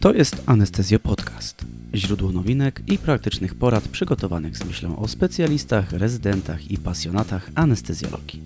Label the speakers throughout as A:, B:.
A: To jest Anestezjo Podcast. Źródło nowinek i praktycznych porad przygotowanych z myślą o specjalistach, rezydentach i pasjonatach anestezjologii.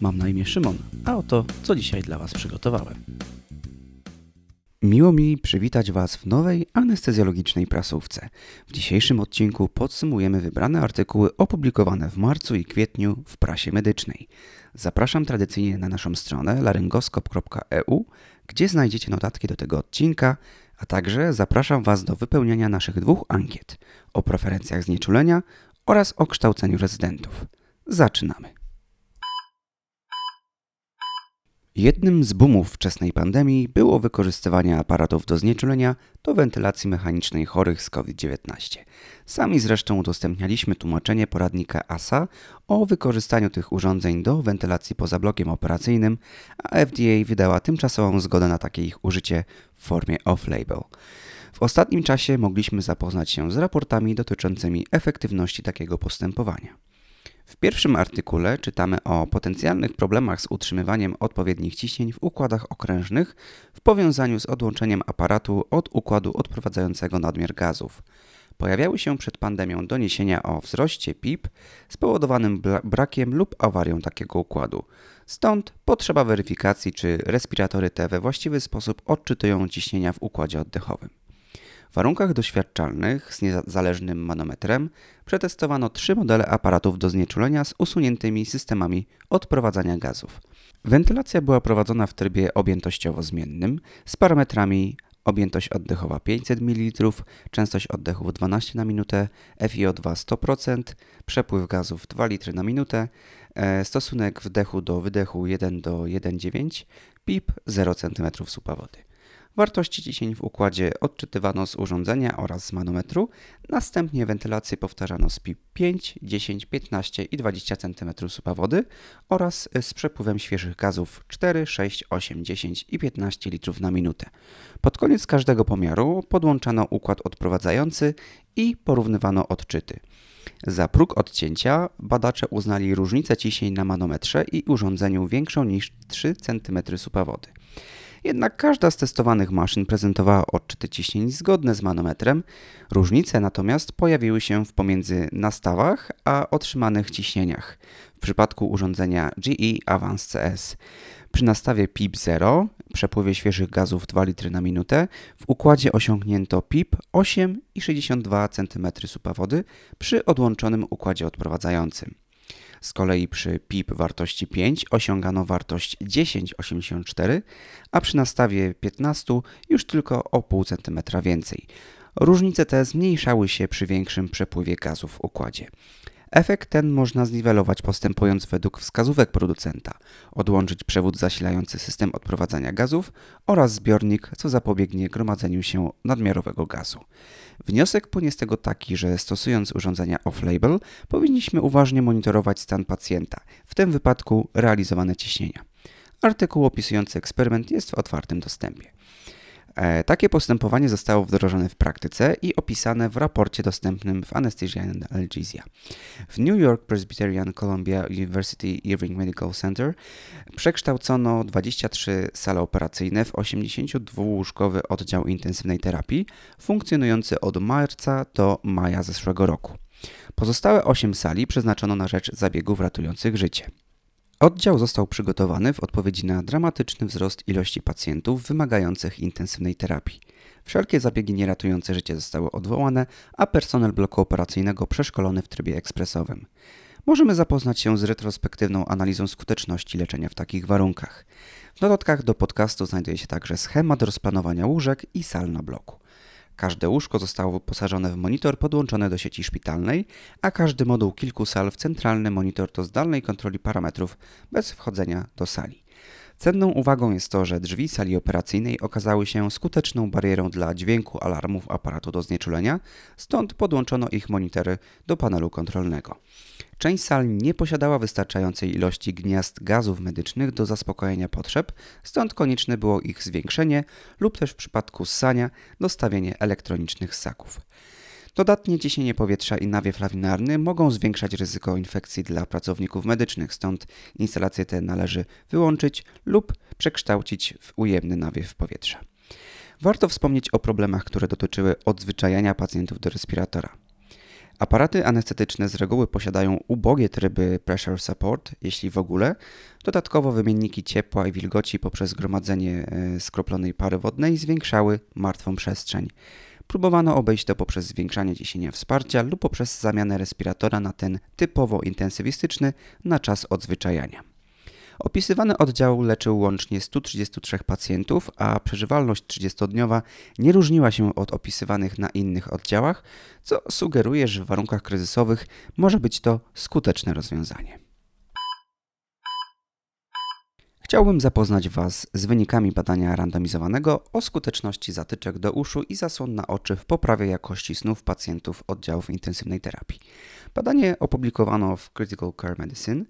A: Mam na imię Szymon, a oto co dzisiaj dla Was przygotowałem. Miło mi przywitać Was w nowej anestezjologicznej prasówce. W dzisiejszym odcinku podsumujemy wybrane artykuły opublikowane w marcu i kwietniu w prasie medycznej. Zapraszam tradycyjnie na naszą stronę laryngoskop.eu, gdzie znajdziecie notatki do tego odcinka, a także zapraszam Was do wypełniania naszych dwóch ankiet o preferencjach znieczulenia oraz o kształceniu rezydentów. Zaczynamy. Jednym z boomów wczesnej pandemii było wykorzystywanie aparatów do znieczulenia do wentylacji mechanicznej chorych z COVID-19. Sami zresztą udostępnialiśmy tłumaczenie poradnika ASA o wykorzystaniu tych urządzeń do wentylacji poza blokiem operacyjnym, a FDA wydała tymczasową zgodę na takie ich użycie w formie off-label. W ostatnim czasie mogliśmy zapoznać się z raportami dotyczącymi efektywności takiego postępowania. W pierwszym artykule czytamy o potencjalnych problemach z utrzymywaniem odpowiednich ciśnień w układach okrężnych w powiązaniu z odłączeniem aparatu od układu odprowadzającego nadmiar gazów. Pojawiały się przed pandemią doniesienia o wzroście PIP spowodowanym brakiem lub awarią takiego układu. Stąd potrzeba weryfikacji, czy respiratory te we właściwy sposób odczytują ciśnienia w układzie oddechowym. W warunkach doświadczalnych z niezależnym manometrem przetestowano trzy modele aparatów do znieczulenia z usuniętymi systemami odprowadzania gazów. Wentylacja była prowadzona w trybie objętościowo zmiennym z parametrami objętość oddechowa 500 ml, częstość oddechów 12 na minutę, FiO2 100%, przepływ gazów 2 litry na minutę, e, stosunek wdechu do wydechu 1 do 1,9, PIP 0 cm supa wody. Wartości ciśnień w układzie odczytywano z urządzenia oraz z manometru, następnie wentylację powtarzano z PIP 5, 10, 15 i 20 cm supa wody oraz z przepływem świeżych gazów 4, 6, 8, 10 i 15 litrów na minutę. Pod koniec każdego pomiaru podłączano układ odprowadzający i porównywano odczyty. Za próg odcięcia badacze uznali różnicę ciśnień na manometrze i urządzeniu większą niż 3 cm supa wody. Jednak każda z testowanych maszyn prezentowała odczyty ciśnień zgodne z manometrem. Różnice natomiast pojawiły się w pomiędzy nastawach a otrzymanych ciśnieniach. W przypadku urządzenia GE Avance CS przy nastawie PIP 0, przepływie świeżych gazów 2 litry na minutę, w układzie osiągnięto PIP 8,62 cm supa wody przy odłączonym układzie odprowadzającym. Z kolei przy PIP wartości 5 osiągano wartość 10,84, a przy nastawie 15 już tylko o pół cm więcej. Różnice te zmniejszały się przy większym przepływie gazów w układzie. Efekt ten można zniwelować postępując według wskazówek producenta, odłączyć przewód zasilający system odprowadzania gazów oraz zbiornik, co zapobiegnie gromadzeniu się nadmiarowego gazu. Wniosek płynie z tego taki, że stosując urządzenia off-label, powinniśmy uważnie monitorować stan pacjenta, w tym wypadku realizowane ciśnienia. Artykuł opisujący eksperyment jest w otwartym dostępie. E, takie postępowanie zostało wdrożone w praktyce i opisane w raporcie dostępnym w Anesthesia and Analgesia. W New York Presbyterian Columbia University Irving Medical Center przekształcono 23 sale operacyjne w 82-łóżkowy oddział intensywnej terapii, funkcjonujący od marca do maja zeszłego roku. Pozostałe 8 sali przeznaczono na rzecz zabiegów ratujących życie. Oddział został przygotowany w odpowiedzi na dramatyczny wzrost ilości pacjentów wymagających intensywnej terapii. Wszelkie zabiegi nieratujące życie zostały odwołane, a personel bloku operacyjnego przeszkolony w trybie ekspresowym. Możemy zapoznać się z retrospektywną analizą skuteczności leczenia w takich warunkach. W dodatkach do podcastu znajduje się także schemat rozplanowania łóżek i sal na bloku. Każde łóżko zostało wyposażone w monitor podłączony do sieci szpitalnej, a każdy moduł kilku sal w centralny monitor do zdalnej kontroli parametrów bez wchodzenia do sali. Cenną uwagą jest to, że drzwi sali operacyjnej okazały się skuteczną barierą dla dźwięku alarmów aparatu do znieczulenia, stąd podłączono ich monitory do panelu kontrolnego. Część sal nie posiadała wystarczającej ilości gniazd gazów medycznych do zaspokojenia potrzeb, stąd konieczne było ich zwiększenie lub też w przypadku ssania dostawienie elektronicznych ssaków. Dodatnie ciśnienie powietrza i nawiew lawinarny mogą zwiększać ryzyko infekcji dla pracowników medycznych, stąd instalacje te należy wyłączyć lub przekształcić w ujemny nawiew powietrza. Warto wspomnieć o problemach, które dotyczyły odzwyczajania pacjentów do respiratora. Aparaty anestetyczne z reguły posiadają ubogie tryby pressure support, jeśli w ogóle. Dodatkowo wymienniki ciepła i wilgoci poprzez gromadzenie e, skroplonej pary wodnej zwiększały martwą przestrzeń. Próbowano obejść to poprzez zwiększanie ciśnienia wsparcia lub poprzez zamianę respiratora na ten typowo intensywistyczny na czas odzwyczajania. Opisywany oddział leczył łącznie 133 pacjentów, a przeżywalność 30-dniowa nie różniła się od opisywanych na innych oddziałach, co sugeruje, że w warunkach kryzysowych może być to skuteczne rozwiązanie. Chciałbym zapoznać Was z wynikami badania randomizowanego o skuteczności zatyczek do uszu i zasłon na oczy w poprawie jakości snów pacjentów oddziałów intensywnej terapii. Badanie opublikowano w Critical Care Medicine.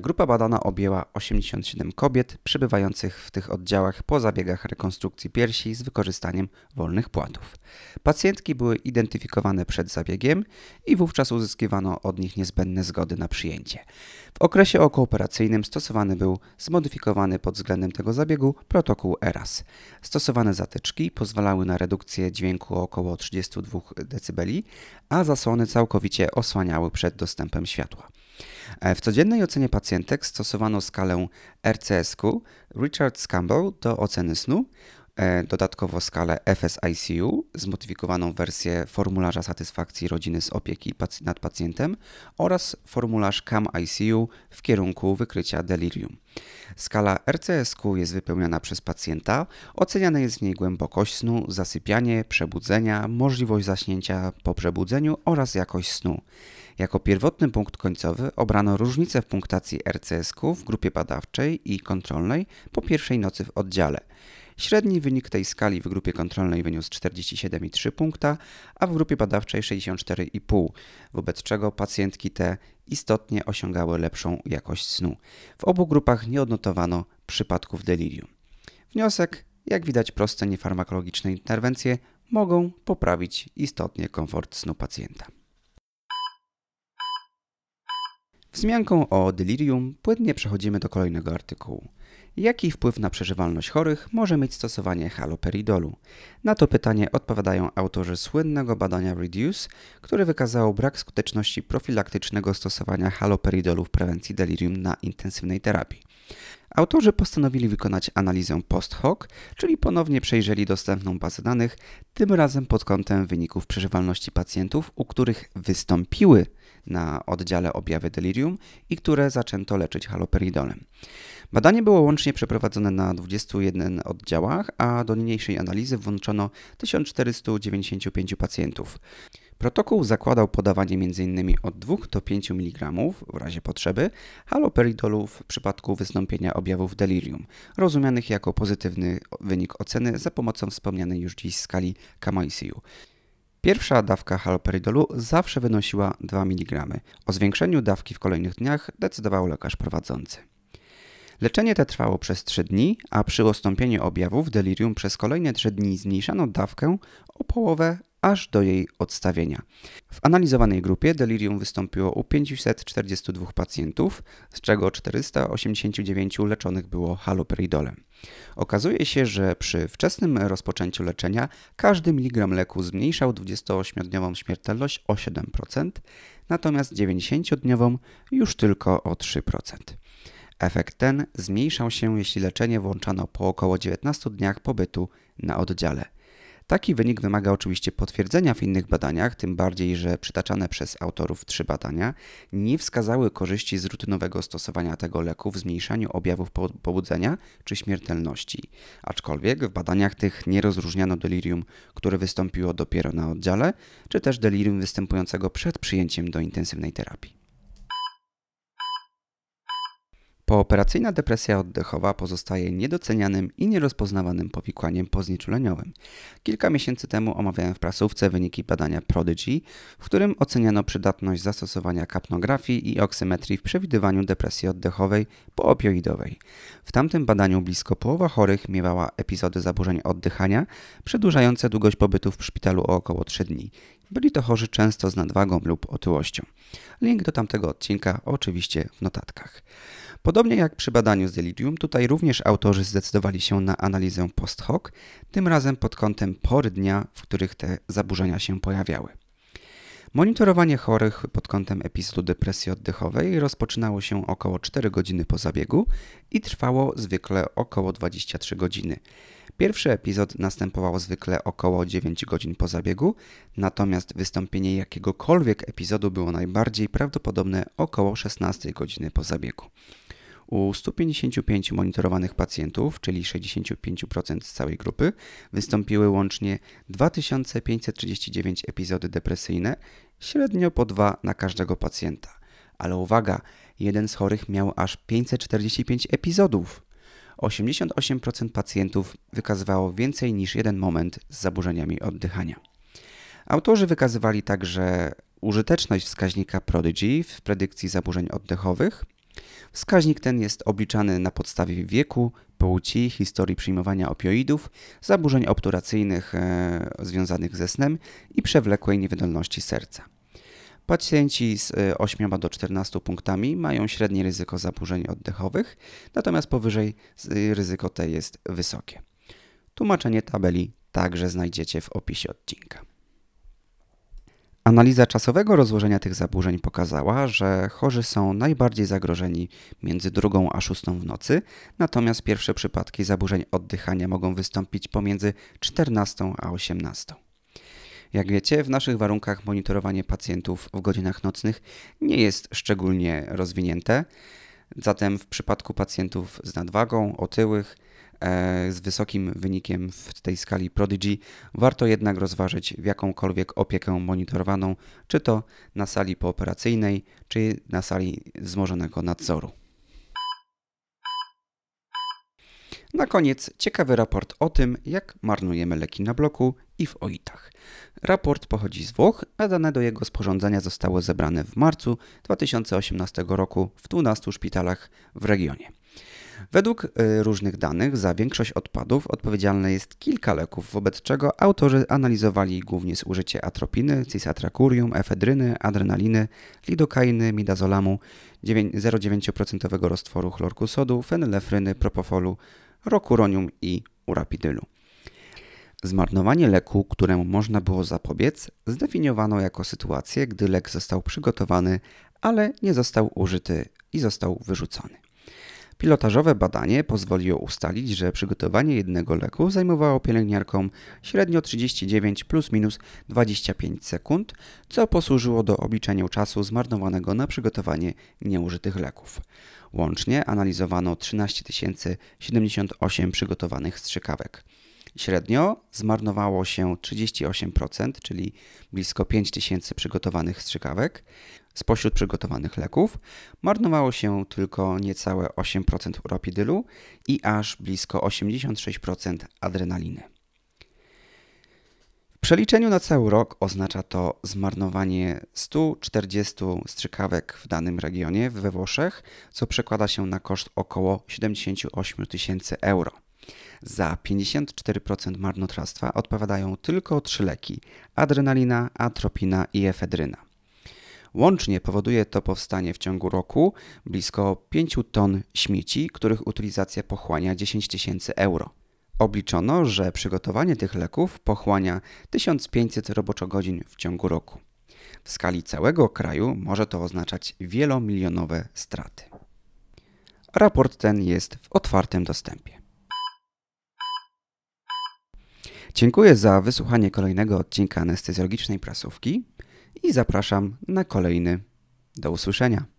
A: Grupa badana objęła 87 kobiet przebywających w tych oddziałach po zabiegach rekonstrukcji piersi z wykorzystaniem wolnych płatów. Pacjentki były identyfikowane przed zabiegiem i wówczas uzyskiwano od nich niezbędne zgody na przyjęcie. W okresie okooperacyjnym stosowany był zmodyfikowany pod względem tego zabiegu protokół ERAS. Stosowane zatyczki pozwalały na redukcję dźwięku o około 32 dB, a zasłony całkowicie osłaniały przed dostępem światła. E, w codziennej ocenie pacjentek stosowano skalę RCSQ Richard do oceny snu, e, dodatkowo skalę FSICU, zmodyfikowaną wersję formularza satysfakcji rodziny z opieki nad pacjentem oraz formularz CAM-ICU w kierunku wykrycia delirium. Skala RCSQ jest wypełniana przez pacjenta, oceniane jest w niej głębokość snu, zasypianie, przebudzenia, możliwość zaśnięcia po przebudzeniu oraz jakość snu. Jako pierwotny punkt końcowy obrano różnicę w punktacji RCSQ w grupie badawczej i kontrolnej po pierwszej nocy w oddziale. Średni wynik tej skali w grupie kontrolnej wyniósł 47,3 punkta, a w grupie badawczej 64,5, wobec czego pacjentki te istotnie osiągały lepszą jakość snu. W obu grupach nie odnotowano przypadków delirium. Wniosek, jak widać, proste niefarmakologiczne interwencje mogą poprawić istotnie komfort snu pacjenta. Wzmianką o delirium płynnie przechodzimy do kolejnego artykułu. Jaki wpływ na przeżywalność chorych może mieć stosowanie haloperidolu? Na to pytanie odpowiadają autorzy słynnego badania REDUCE, które wykazało brak skuteczności profilaktycznego stosowania haloperidolu w prewencji delirium na intensywnej terapii. Autorzy postanowili wykonać analizę post hoc, czyli ponownie przejrzeli dostępną bazę danych, tym razem pod kątem wyników przeżywalności pacjentów, u których wystąpiły na oddziale objawy delirium i które zaczęto leczyć haloperidolem. Badanie było łącznie przeprowadzone na 21 oddziałach, a do niniejszej analizy włączono 1495 pacjentów. Protokół zakładał podawanie m.in. od 2 do 5 mg w razie potrzeby haloperidolu w przypadku wystąpienia objawów delirium, rozumianych jako pozytywny wynik oceny za pomocą wspomnianej już dziś skali KMICU. Pierwsza dawka haloperidolu zawsze wynosiła 2 mg. O zwiększeniu dawki w kolejnych dniach decydował lekarz prowadzący. Leczenie te trwało przez 3 dni, a przy ustąpieniu objawów delirium przez kolejne 3 dni zmniejszano dawkę o połowę aż do jej odstawienia. W analizowanej grupie delirium wystąpiło u 542 pacjentów, z czego 489 leczonych było haloperidolem. Okazuje się, że przy wczesnym rozpoczęciu leczenia każdy miligram leku zmniejszał 28-dniową śmiertelność o 7%, natomiast 90-dniową już tylko o 3%. Efekt ten zmniejszał się, jeśli leczenie włączano po około 19 dniach pobytu na oddziale. Taki wynik wymaga oczywiście potwierdzenia w innych badaniach, tym bardziej, że przytaczane przez autorów trzy badania nie wskazały korzyści z rutynowego stosowania tego leku w zmniejszaniu objawów pobudzenia czy śmiertelności. Aczkolwiek w badaniach tych nie rozróżniano delirium, które wystąpiło dopiero na oddziale, czy też delirium występującego przed przyjęciem do intensywnej terapii. Pooperacyjna depresja oddechowa pozostaje niedocenianym i nierozpoznawanym powikłaniem poznieczuleniowym. Kilka miesięcy temu omawiałem w prasówce wyniki badania Prodigy, w którym oceniano przydatność zastosowania kapnografii i oksymetrii w przewidywaniu depresji oddechowej poopioidowej. W tamtym badaniu blisko połowa chorych miewała epizody zaburzeń oddychania, przedłużające długość pobytu w szpitalu o około 3 dni. Byli to chorzy często z nadwagą lub otyłością. Link do tamtego odcinka oczywiście w notatkach. Podobnie jak przy badaniu z delirium, tutaj również autorzy zdecydowali się na analizę post hoc, tym razem pod kątem pory dnia, w których te zaburzenia się pojawiały. Monitorowanie chorych pod kątem epizodu depresji oddechowej rozpoczynało się około 4 godziny po zabiegu i trwało zwykle około 23 godziny. Pierwszy epizod następował zwykle około 9 godzin po zabiegu, natomiast wystąpienie jakiegokolwiek epizodu było najbardziej prawdopodobne około 16 godziny po zabiegu. U 155 monitorowanych pacjentów, czyli 65% z całej grupy, wystąpiły łącznie 2539 epizody depresyjne, średnio po dwa na każdego pacjenta. Ale uwaga, jeden z chorych miał aż 545 epizodów. 88% pacjentów wykazywało więcej niż jeden moment z zaburzeniami oddychania. Autorzy wykazywali także użyteczność wskaźnika Prodigy w predykcji zaburzeń oddechowych. Wskaźnik ten jest obliczany na podstawie wieku, płci, historii przyjmowania opioidów, zaburzeń obturacyjnych e, związanych ze snem i przewlekłej niewydolności serca. Pacjenci z 8 e, do 14 punktami mają średnie ryzyko zaburzeń oddechowych, natomiast powyżej ryzyko te jest wysokie. Tłumaczenie tabeli także znajdziecie w opisie odcinka. Analiza czasowego rozłożenia tych zaburzeń pokazała, że chorzy są najbardziej zagrożeni między drugą a szóstą w nocy, natomiast pierwsze przypadki zaburzeń oddychania mogą wystąpić pomiędzy 14 a 18. Jak wiecie, w naszych warunkach monitorowanie pacjentów w godzinach nocnych nie jest szczególnie rozwinięte. Zatem w przypadku pacjentów z nadwagą, otyłych, e, z wysokim wynikiem w tej skali Prodigy, warto jednak rozważyć w jakąkolwiek opiekę monitorowaną, czy to na sali pooperacyjnej, czy na sali wzmożonego nadzoru. Na koniec ciekawy raport o tym, jak marnujemy leki na bloku i w OIT-ach. Raport pochodzi z Włoch, a dane do jego sporządzenia zostały zebrane w marcu 2018 roku w 12 szpitalach w regionie. Według y, różnych danych za większość odpadów odpowiedzialne jest kilka leków, wobec czego autorzy analizowali głównie zużycie atropiny, cisatracurium, efedryny, adrenaliny, lidokainy, midazolamu, 0,9% roztworu chlorku sodu, fenylefryny, propofolu, rokuronium i urapidylu. Zmarnowanie leku, któremu można było zapobiec, zdefiniowano jako sytuację, gdy lek został przygotowany, ale nie został użyty i został wyrzucony. Pilotażowe badanie pozwoliło ustalić, że przygotowanie jednego leku zajmowało pielęgniarkom średnio 39 plus minus 25 sekund, co posłużyło do obliczenia czasu zmarnowanego na przygotowanie nieużytych leków. Łącznie analizowano 13 078 przygotowanych strzykawek. Średnio zmarnowało się 38%, czyli blisko 5000 przygotowanych strzykawek. Spośród przygotowanych leków marnowało się tylko niecałe 8% uropidylu i aż blisko 86% adrenaliny. W przeliczeniu na cały rok oznacza to zmarnowanie 140 strzykawek w danym regionie we Włoszech, co przekłada się na koszt około 78 tysięcy euro. Za 54% marnotrawstwa odpowiadają tylko trzy leki: adrenalina, atropina i efedryna. Łącznie powoduje to powstanie w ciągu roku blisko 5 ton śmieci, których utylizacja pochłania 10 tysięcy euro. Obliczono, że przygotowanie tych leków pochłania 1500 roboczogodzin w ciągu roku. W skali całego kraju może to oznaczać wielomilionowe straty. Raport ten jest w otwartym dostępie. Dziękuję za wysłuchanie kolejnego odcinka anestezjologicznej prasówki i zapraszam na kolejny. Do usłyszenia.